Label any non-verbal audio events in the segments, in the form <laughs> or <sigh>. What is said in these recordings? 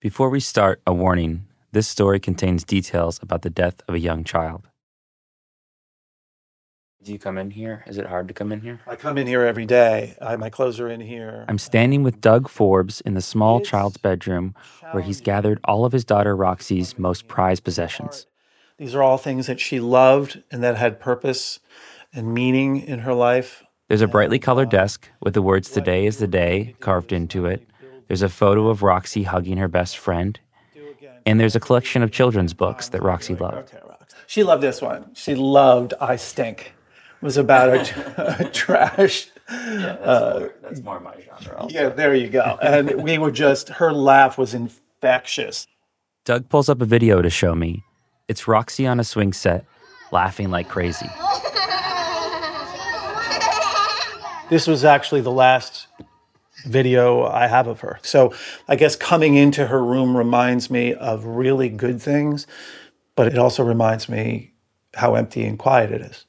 Before we start, a warning this story contains details about the death of a young child. Do you come in here? Is it hard to come in here? I come in here every day. I, my clothes are in here. I'm standing with Doug Forbes in the small child's bedroom where he's gathered all of his daughter Roxie's most prized possessions. These are all things that she loved and that had purpose and meaning in her life. There's a brightly colored desk with the words Today is the Day carved into it. There's a photo of Roxie hugging her best friend. And there's a collection of children's books that Roxie loved. She loved this one. She loved I Stink. It was about a, <laughs> <laughs> a trash. Uh, that's more my genre. Also. Yeah, there you go. And we were just, her laugh was infectious. Doug pulls up a video to show me. It's Roxie on a swing set, laughing like crazy. This was actually the last video I have of her. So I guess coming into her room reminds me of really good things, but it also reminds me how empty and quiet it is.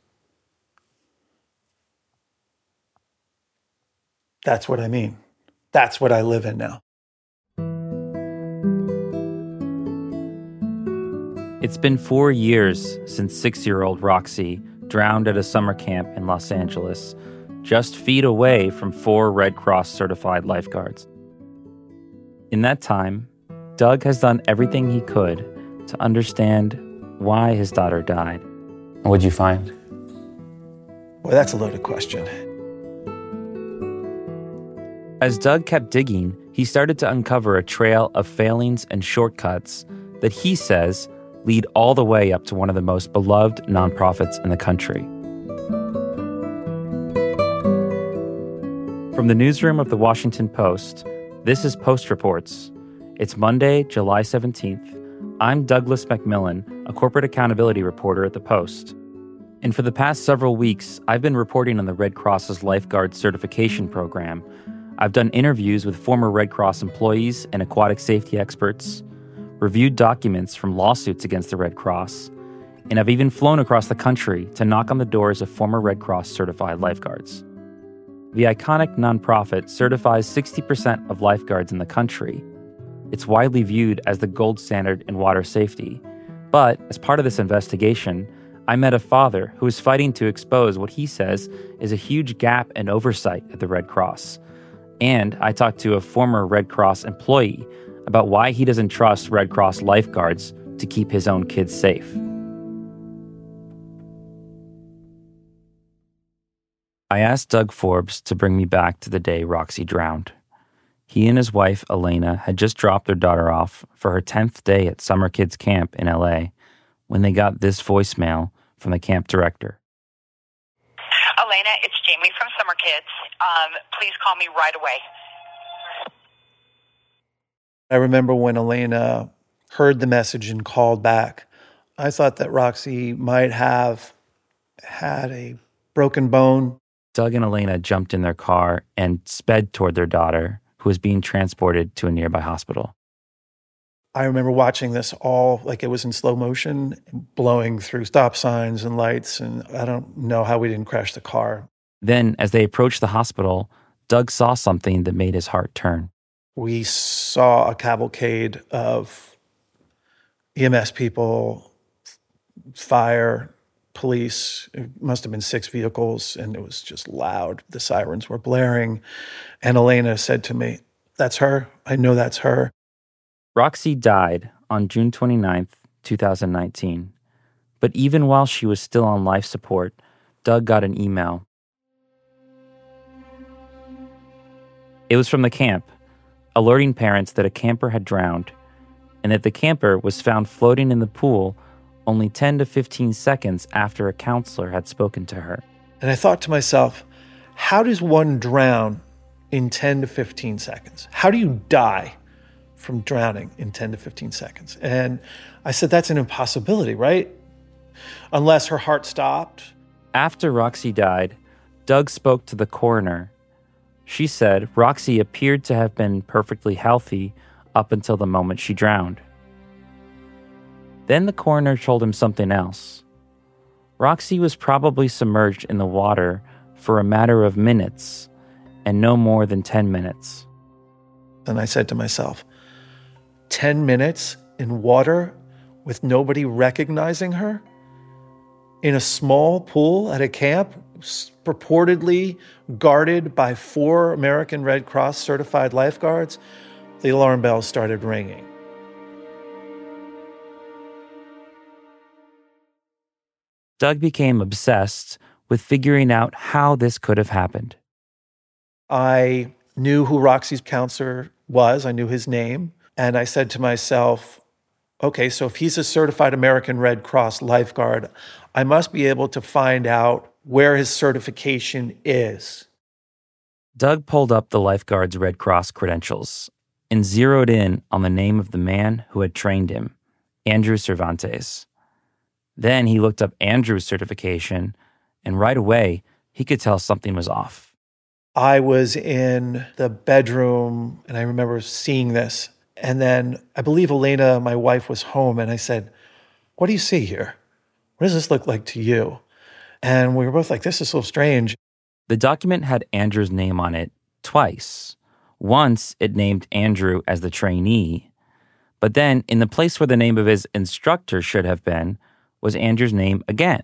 That's what I mean. That's what I live in now. It's been four years since six year old Roxie drowned at a summer camp in Los Angeles just feet away from four Red Cross certified lifeguards. In that time, Doug has done everything he could to understand why his daughter died. What'd you find? Well, that's a loaded question. As Doug kept digging, he started to uncover a trail of failings and shortcuts that he says lead all the way up to one of the most beloved nonprofits in the country. From the newsroom of the Washington Post, this is Post Reports. It's Monday, July 17th. I'm Douglas MacMillan, a corporate accountability reporter at the Post. And for the past several weeks, I've been reporting on the Red Cross's lifeguard certification program. I've done interviews with former Red Cross employees and aquatic safety experts, reviewed documents from lawsuits against the Red Cross, and I've even flown across the country to knock on the doors of former Red Cross certified lifeguards. The iconic nonprofit certifies 60% of lifeguards in the country. It's widely viewed as the gold standard in water safety. But as part of this investigation, I met a father who is fighting to expose what he says is a huge gap in oversight at the Red Cross. And I talked to a former Red Cross employee about why he doesn't trust Red Cross lifeguards to keep his own kids safe. I asked Doug Forbes to bring me back to the day Roxie drowned. He and his wife, Elena, had just dropped their daughter off for her 10th day at Summerkids Camp in LA when they got this voicemail from the camp director. Elena, it's Jamie from Summerkids. Um, please call me right away. I remember when Elena heard the message and called back. I thought that Roxie might have had a broken bone Doug and Elena jumped in their car and sped toward their daughter, who was being transported to a nearby hospital. I remember watching this all like it was in slow motion, blowing through stop signs and lights. And I don't know how we didn't crash the car. Then, as they approached the hospital, Doug saw something that made his heart turn. We saw a cavalcade of EMS people, fire, police. It must have been six vehicles, and it was just loud. The sirens were blaring. And Elena said to me, That's her. I know that's her. Roxie died on June 29th, 2019. But even while she was still on life support, Doug got an email. It was from the camp, alerting parents that a camper had drowned and that the camper was found floating in the pool only 10 to 15 seconds after a counselor had spoken to her. And I thought to myself, how does one drown in 10 to 15 seconds. How do you die from drowning in 10 to 15 seconds? And I said, That's an impossibility, right? Unless her heart stopped. After Roxie died, Doug spoke to the coroner. She said Roxie appeared to have been perfectly healthy up until the moment she drowned. Then the coroner told him something else. Roxie was probably submerged in the water for a matter of minutes and no more than 10 minutes. And I said to myself, 10 minutes in water with nobody recognizing her? In a small pool at a camp, purportedly guarded by four American Red Cross certified lifeguards? The alarm bells started ringing. Doug became obsessed with figuring out how this could have happened. I knew who Roxie's counselor was, I knew his name, and I said to myself, okay, so if he's a certified American Red Cross lifeguard, I must be able to find out where his certification is. Doug pulled up the lifeguard's Red Cross credentials and zeroed in on the name of the man who had trained him, Andrew Cervantes. Then he looked up Andrew's certification, and right away, he could tell something was off. I was in the bedroom and I remember seeing this. And then I believe Elena, my wife, was home, and I said, What do you see here? What does this look like to you? And we were both like, This is so strange. The document had Andrew's name on it twice. Once it named Andrew as the trainee, but then in the place where the name of his instructor should have been, was Andrew's name again,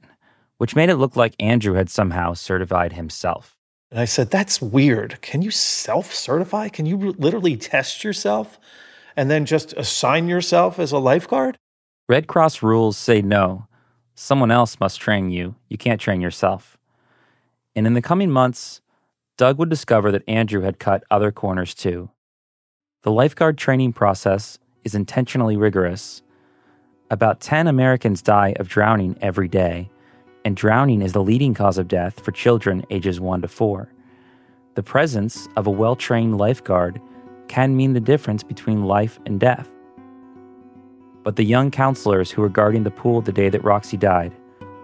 which made it look like Andrew had somehow certified himself. And I said, That's weird. Can you self certify? Can you literally test yourself and then just assign yourself as a lifeguard? Red Cross rules say no. Someone else must train you. You can't train yourself. And in the coming months, Doug would discover that Andrew had cut other corners too. The lifeguard training process is intentionally rigorous about 10 Americans die of drowning every day, and drowning is the leading cause of death for children ages 1 to 4. The presence of a well trained lifeguard can mean the difference between life and death. But the young counselors who were guarding the pool the day that Roxie died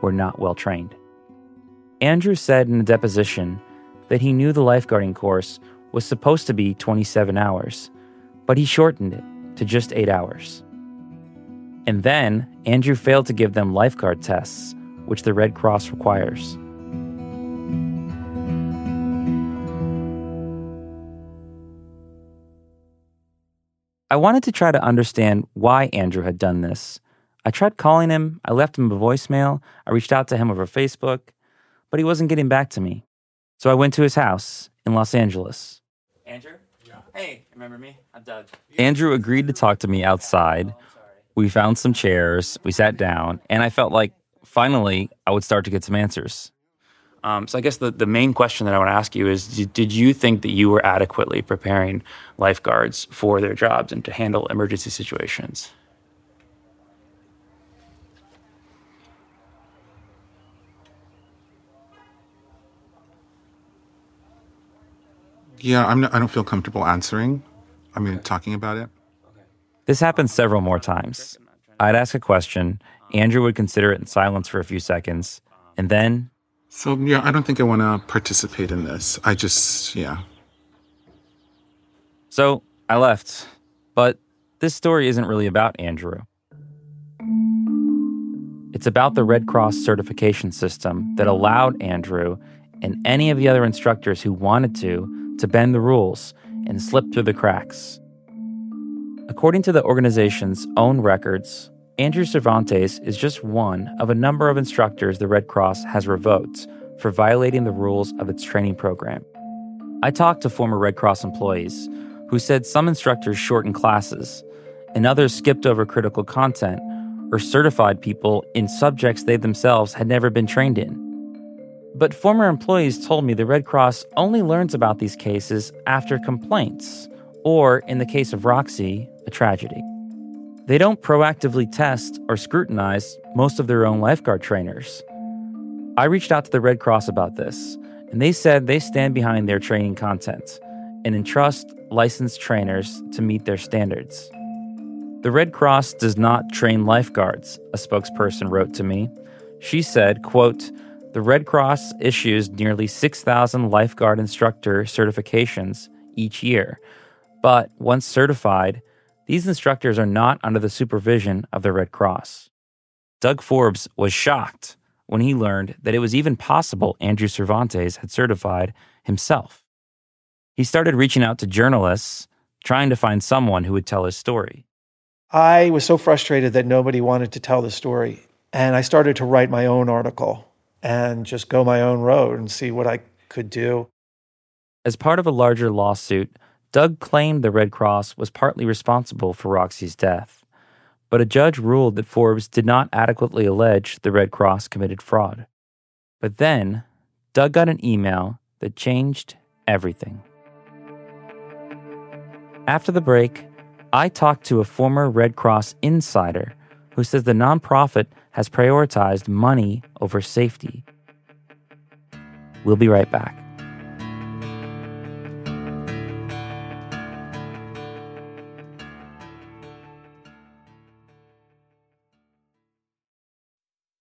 were not well trained. Andrew said in a deposition that he knew the lifeguarding course was supposed to be 27 hours, but he shortened it to just 8 hours. And then Andrew failed to give them lifeguard tests, which the Red Cross requires. I wanted to try to understand why Andrew had done this. I tried calling him, I left him a voicemail, I reached out to him over Facebook, but he wasn't getting back to me. So I went to his house in Los Angeles. Andrew? Yeah. Hey, remember me? I'm Doug. Andrew agreed to talk to me outside we found some chairs, we sat down, and I felt like finally I would start to get some answers. Um, so I guess the, the main question that I want to ask you is did, did you think that you were adequately preparing lifeguards for their jobs and to handle emergency situations? Yeah, I'm not, I don't feel comfortable answering. I mean, talking about it. This happened several more times. I'd ask a question, Andrew would consider it in silence for a few seconds, and then. So, yeah, I don't think I want to participate in this. I just, yeah. So I left. But this story isn't really about Andrew. It's about the Red Cross certification system that allowed Andrew and any of the other instructors who wanted to to bend the rules and slip through the cracks. According to the organization's own records, Andrew Cervantes is just one of a number of instructors the Red Cross has revoked for violating the rules of its training program. I talked to former Red Cross employees who said some instructors shortened classes and others skipped over critical content or certified people in subjects they themselves had never been trained in. But former employees told me the Red Cross only learns about these cases after complaints, or in the case of Roxie, a tragedy. They don't proactively test or scrutinize most of their own lifeguard trainers. I reached out to the Red Cross about this, and they said they stand behind their training content and entrust licensed trainers to meet their standards. The Red Cross does not train lifeguards, a spokesperson wrote to me. She said, quote, the Red Cross issues nearly 6,000 lifeguard instructor certifications each year. But once certified, these instructors are not under the supervision of the Red Cross. Doug Forbes was shocked when he learned that it was even possible Andrew Cervantes had certified himself. He started reaching out to journalists, trying to find someone who would tell his story. I was so frustrated that nobody wanted to tell the story. And I started to write my own article and just go my own road and see what I could do. As part of a larger lawsuit, Doug claimed the Red Cross was partly responsible for Roxie's death. But a judge ruled that Forbes did not adequately allege the Red Cross committed fraud. But then, Doug got an email that changed everything. After the break, I talked to a former Red Cross insider who says the nonprofit has prioritized money over safety. We'll be right back.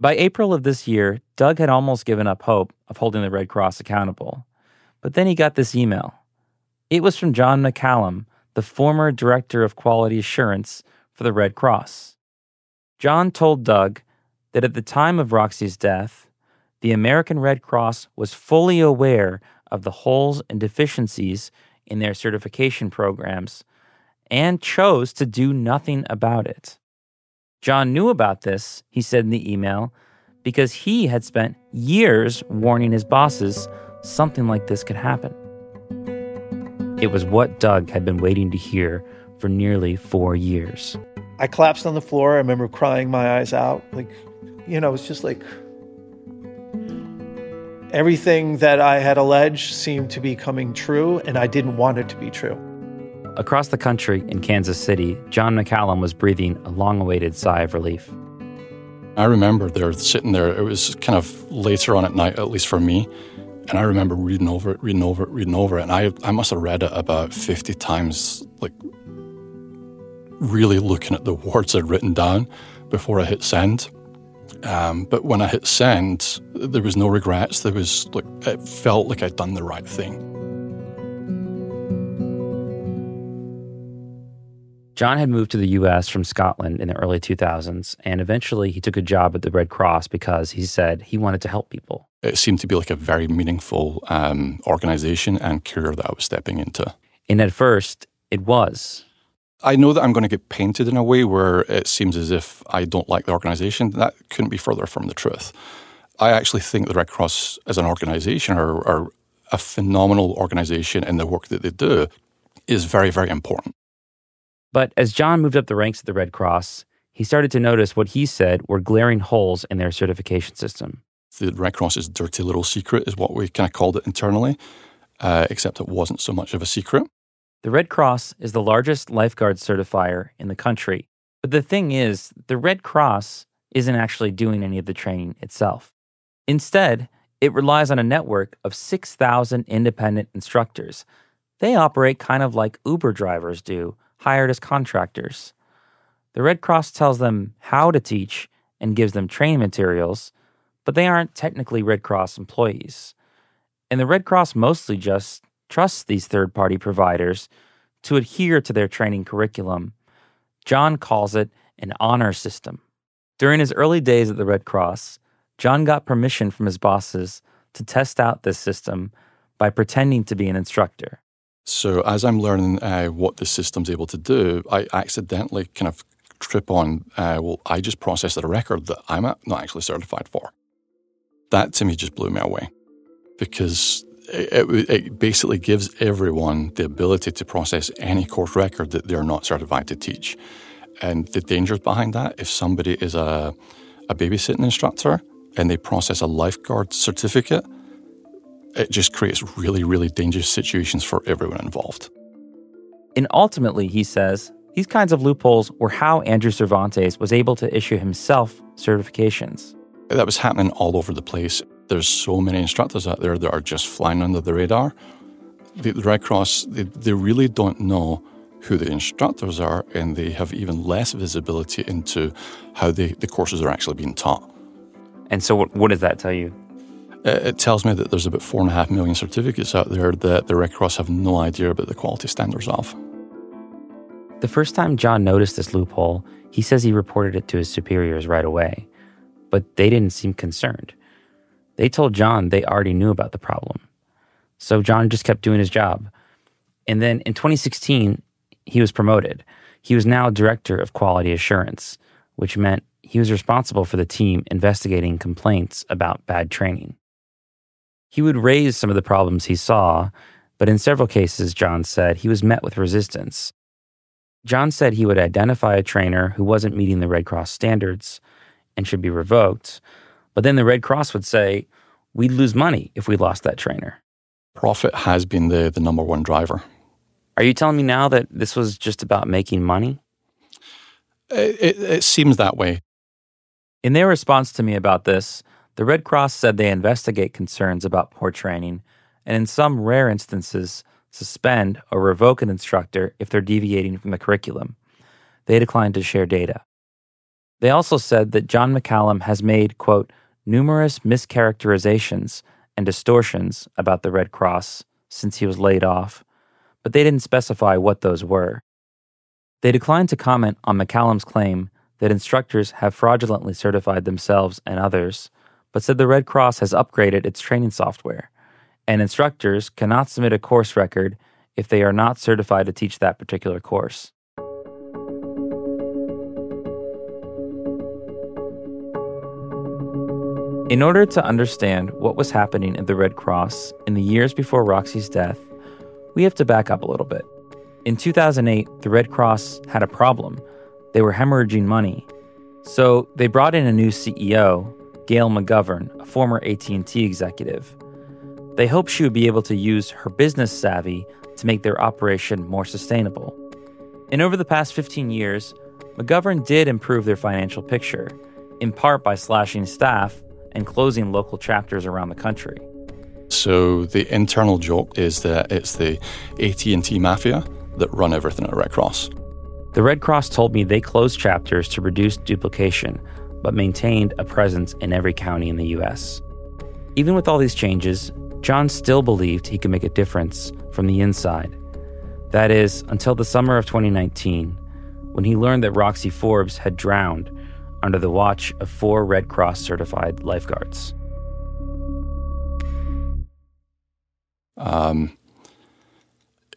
By April of this year, Doug had almost given up hope of holding the Red Cross accountable. But then he got this email. It was from John McCallum, the former Director of Quality Assurance for the Red Cross. John told Doug that at the time of Roxie's death, the American Red Cross was fully aware of the holes and deficiencies in their certification programs and chose to do nothing about it. John knew about this, he said in the email, because he had spent years warning his bosses something like this could happen. It was what Doug had been waiting to hear for nearly four years. I collapsed on the floor. I remember crying my eyes out. Like, you know, it's just like everything that I had alleged seemed to be coming true, and I didn't want it to be true. Across the country in Kansas City, John McCallum was breathing a long awaited sigh of relief. I remember there sitting there, it was kind of later on at night, at least for me. And I remember reading over it, reading over it, reading over it. And I, I must have read it about 50 times, like really looking at the words I'd written down before I hit send. Um, but when I hit send, there was no regrets. There was like, it felt like I'd done the right thing. John had moved to the US from Scotland in the early 2000s, and eventually he took a job at the Red Cross because he said he wanted to help people. It seemed to be like a very meaningful um, organization and career that I was stepping into. And at first, it was. I know that I'm going to get painted in a way where it seems as if I don't like the organization. That couldn't be further from the truth. I actually think the Red Cross as an organization are, are a phenomenal organization and the work that they do is very, very important. But as John moved up the ranks at the Red Cross, he started to notice what he said were glaring holes in their certification system. The Red Cross's dirty little secret is what we kind of called it internally, uh, except it wasn't so much of a secret. The Red Cross is the largest lifeguard certifier in the country. But the thing is, the Red Cross isn't actually doing any of the training itself. Instead, it relies on a network of 6,000 independent instructors. They operate kind of like Uber drivers do hired as contractors. The Red Cross tells them how to teach and gives them training materials, but they aren't technically Red Cross employees. And the Red Cross mostly just trusts these third party providers to adhere to their training curriculum. John calls it an honor system. During his early days at the Red Cross, John got permission from his bosses to test out this system by pretending to be an instructor. So as I'm learning uh, what the system's able to do, I accidentally kind of trip on, uh, well, I just processed a record that I'm not actually certified for. That to me just blew me away because it, it, it, basically gives everyone the ability to process any course record that they're not certified to teach. And the dangers behind that, if somebody is a, a babysitting instructor and they process a lifeguard certificate, it just creates really, really dangerous situations for everyone involved. And ultimately, he says, these kinds of loopholes were how Andrew Cervantes was able to issue himself certifications. That was happening all over the place. There's so many instructors out there that are just flying under the radar. The, the Red Cross, they, they really don't know who the instructors are, and they have even less visibility into how they, the courses are actually being taught. And so, what, what does that tell you? It, it tells me that there's about four and a half million certificates out there that the Red Cross have no idea about the quality standards of. The first time John noticed this loophole, he says he reported it to his superiors right away, but they didn't seem concerned. They told John they already knew about the problem. So John just kept doing his job. And then in 2016, he was promoted. He was now director of quality assurance, which meant he was responsible for the team investigating complaints about bad training. He would raise some of the problems he saw, but in several cases, John said he was met with resistance. John said he would identify a trainer who wasn't meeting the Red Cross standards and should be revoked, but then the Red Cross would say, we'd lose money if we lost that trainer. Profit has been the, the number one driver. Are you telling me now that this was just about making money? It, it, it seems that way. In their response to me about this, the Red Cross said they investigate concerns about poor training and, in some rare instances, suspend or revoke an instructor if they're deviating from the curriculum. They declined to share data. They also said that John McCallum has made, quote, numerous mischaracterizations and distortions about the Red Cross since he was laid off, but they didn't specify what those were. They declined to comment on McCallum's claim that instructors have fraudulently certified themselves and others, but said the Red Cross has upgraded its training software, and instructors cannot submit a course record if they are not certified to teach that particular course. In order to understand what was happening at the Red Cross in the years before Roxie's death, we have to back up a little bit. In 2008, the Red Cross had a problem. They were hemorrhaging money. So they brought in a new CEO, Gail McGovern, a former AT&T executive. They hoped she would be able to use her business savvy to make their operation more sustainable. And over the past 15 years, McGovern did improve their financial picture, in part by slashing staff and closing local chapters around the country. So the internal joke is that it's the AT&T mafia that run everything at Red Cross. The Red Cross told me they closed chapters to reduce duplication, but maintained a presence in every county in the US. Even with all these changes, John still believed he could make a difference from the inside. That is, until the summer of 2019, when he learned that Roxie Forbes had drowned under the watch of four Red Cross certified lifeguards. Um,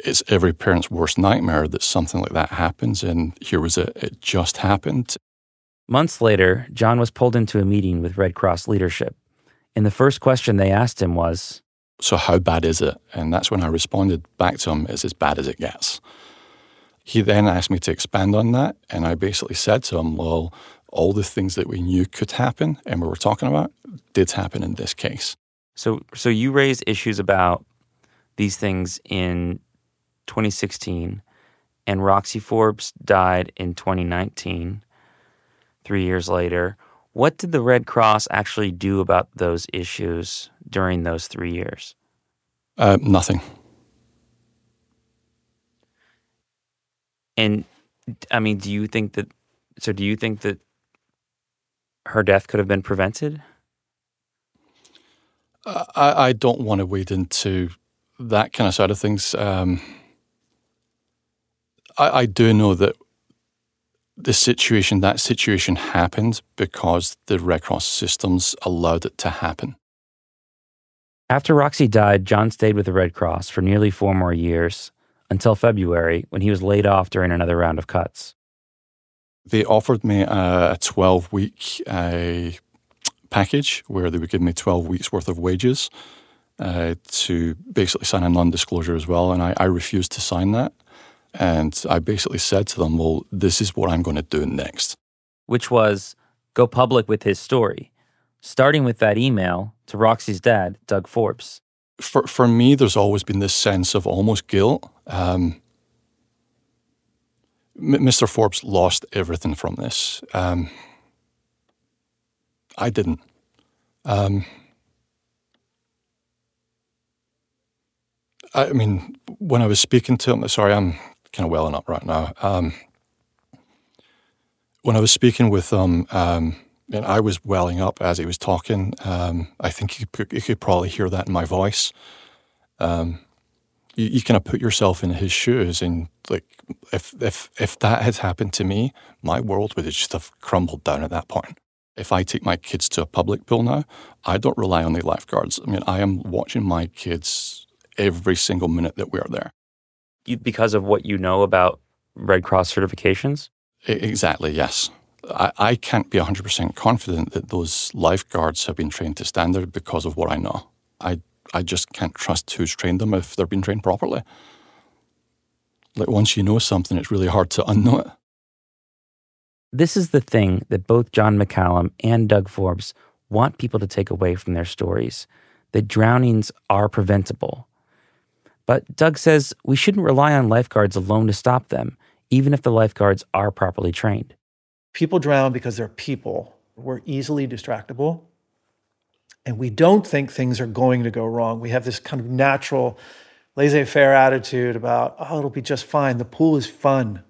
it's every parent's worst nightmare that something like that happens, and here was it, it just happened. Months later, John was pulled into a meeting with Red Cross leadership, and the first question they asked him was So, how bad is it? And that's when I responded back to him, It's as bad as it gets. He then asked me to expand on that, and I basically said to him, Well, all the things that we knew could happen and we were talking about did happen in this case. So, so you raised issues about these things in 2016, and Roxie Forbes died in 2019, three years later. What did the Red Cross actually do about those issues during those three years? Uh, nothing. And I mean, do you think that? So, do you think that her death could have been prevented? I, I don't want to wade into that kind of side of things. Um, I, I do know that the situation, that situation happened because the Red Cross systems allowed it to happen. After Roxie died, John stayed with the Red Cross for nearly four more years until February when he was laid off during another round of cuts. They offered me a 12 week uh, package where they would give me 12 weeks worth of wages uh, to basically sign a non disclosure as well. And I, I refused to sign that. And I basically said to them, well, this is what I'm going to do next. Which was go public with his story, starting with that email to Roxie's dad, Doug Forbes. For, for me, there's always been this sense of almost guilt. Um, M- Mr. Forbes lost everything from this. Um, I didn't. Um, I mean, when I was speaking to him, sorry, I'm kind of welling up right now. Um, when I was speaking with him, um, and I was welling up as he was talking. Um, I think you could, you could, probably hear that in my voice. Um, you, you kind of put yourself in his shoes, and like if if if that had happened to me, my world would have just have crumbled down at that point. If I take my kids to a public pool now, I don't rely on the lifeguards. I mean, I am watching my kids every single minute that we are there. You, because of what you know about Red Cross certifications? Exactly, yes. I, I can't be 100% confident that those lifeguards have been trained to standard because of what I know. I, I just can't trust who's trained them if they're being trained properly. Like once you know something, it's really hard to unknow it. This is the thing that both John McCallum and Doug Forbes want people to take away from their stories that drownings are preventable. But Doug says we shouldn't rely on lifeguards alone to stop them, even if the lifeguards are properly trained. People drown because they're people. We're easily distractible. And we don't think things are going to go wrong. We have this kind of natural laissez faire attitude about, oh, it'll be just fine. The pool is fun.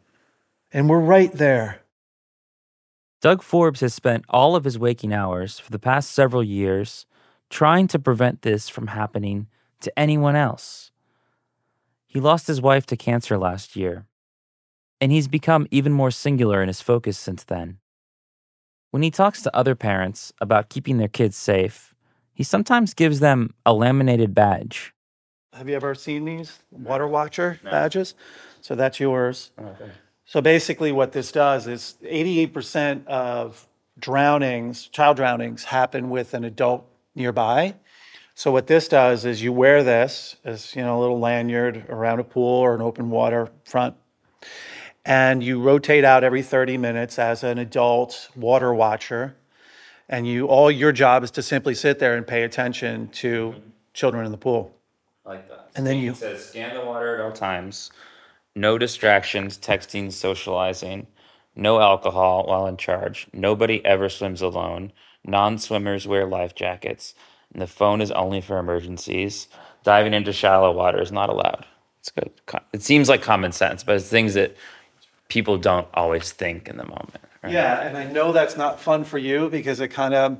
And we're right there. Doug Forbes has spent all of his waking hours for the past several years trying to prevent this from happening to anyone else. He lost his wife to cancer last year, and he's become even more singular in his focus since then. When he talks to other parents about keeping their kids safe, he sometimes gives them a laminated badge. Have you ever seen these water watcher no. badges? So that's yours. Oh, okay. So basically, what this does is 88% of drownings, child drownings, happen with an adult nearby. So what this does is you wear this as you know a little lanyard around a pool or an open water front, and you rotate out every 30 minutes as an adult water watcher, and you all your job is to simply sit there and pay attention to children in the pool. Like that. And then you it says scan the water at all times. No distractions, texting, socializing, no alcohol while in charge, nobody ever swims alone, non swimmers wear life jackets, and the phone is only for emergencies. Diving into shallow water is not allowed. It's good. It seems like common sense, but it's things that people don't always think in the moment. Right? Yeah, and I know that's not fun for you because it kind of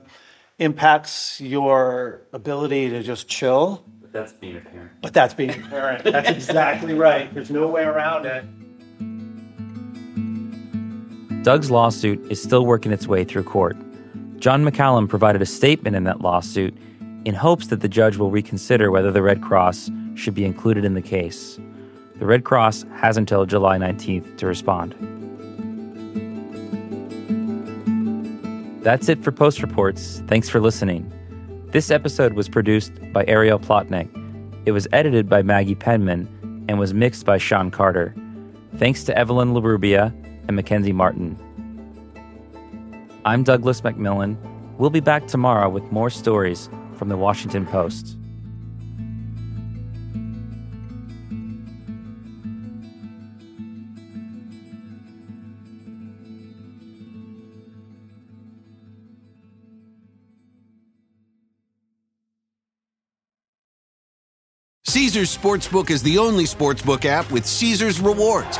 impacts your ability to just chill But that's being a parent. But that's being a parent. <laughs> That's exactly right. There's no way around it. Doug's lawsuit is still working its way through court. John McCallum provided a statement in that lawsuit in hopes that the judge will reconsider whether the Red Cross should be included in the case. The Red Cross has until July 19th to respond. That's it for Post Reports. Thanks for listening. This episode was produced by Ariel Plotnick. It was edited by Maggie Penman and was mixed by Sean Carter. Thanks to Evelyn Larrubia and Mackenzie Martin. I'm Douglas MacMillan. We'll be back tomorrow with more stories from the Washington Post. Caesars Sportsbook is the only sportsbook app with Caesars rewards.